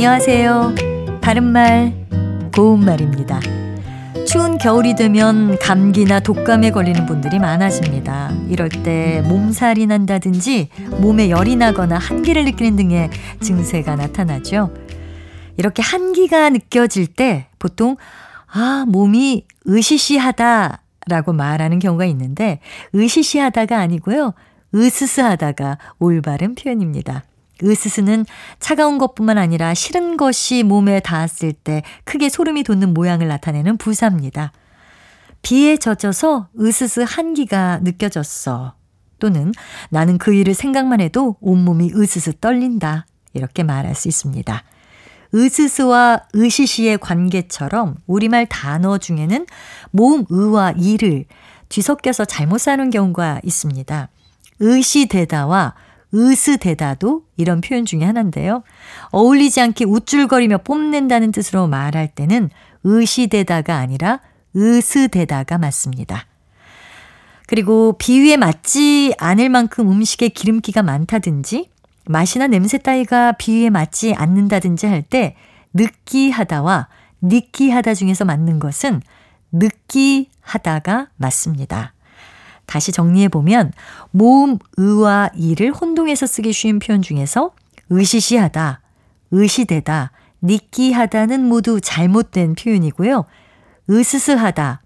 안녕하세요. 바른말, 고운말입니다. 추운 겨울이 되면 감기나 독감에 걸리는 분들이 많아집니다. 이럴 때 몸살이 난다든지 몸에 열이 나거나 한기를 느끼는 등의 증세가 나타나죠. 이렇게 한기가 느껴질 때 보통 아, 몸이 으시시하다 라고 말하는 경우가 있는데 으시시하다가 아니고요. 으스스하다가 올바른 표현입니다. 으스스는 차가운 것뿐만 아니라 싫은 것이 몸에 닿았을 때 크게 소름이 돋는 모양을 나타내는 부사입니다. 비에 젖어서 으스스 한기가 느껴졌어. 또는 나는 그 일을 생각만 해도 온몸이 으스스 떨린다. 이렇게 말할 수 있습니다. 으스스와 으시시의 관계처럼 우리말 단어 중에는 모음 의와 이를 뒤섞여서 잘못 사는 경우가 있습니다. 의시되다와 으스대다도 이런 표현 중에 하나인데요. 어울리지 않게 우쭐거리며 뽐낸다는 뜻으로 말할 때는 의시되다가 아니라 으스대다가 맞습니다. 그리고 비위에 맞지 않을 만큼 음식에 기름기가 많다든지 맛이나 냄새 따위가 비위에 맞지 않는다든지 할 때 느끼하다와 느끼하다 중에서 맞는 것은 느끼하다가 맞습니다. 다시 정리해 보면 모음 의와 이를 혼동해서 쓰기 쉬운 표현 중에서 의시시하다, 의시되다, 니끼하다는 모두 잘못된 표현이고요. 으스스하다,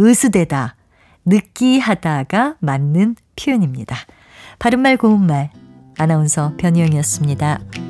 으스되다, 느끼하다가 맞는 표현입니다. 바른말 고운말 아나운서 변희영이었습니다.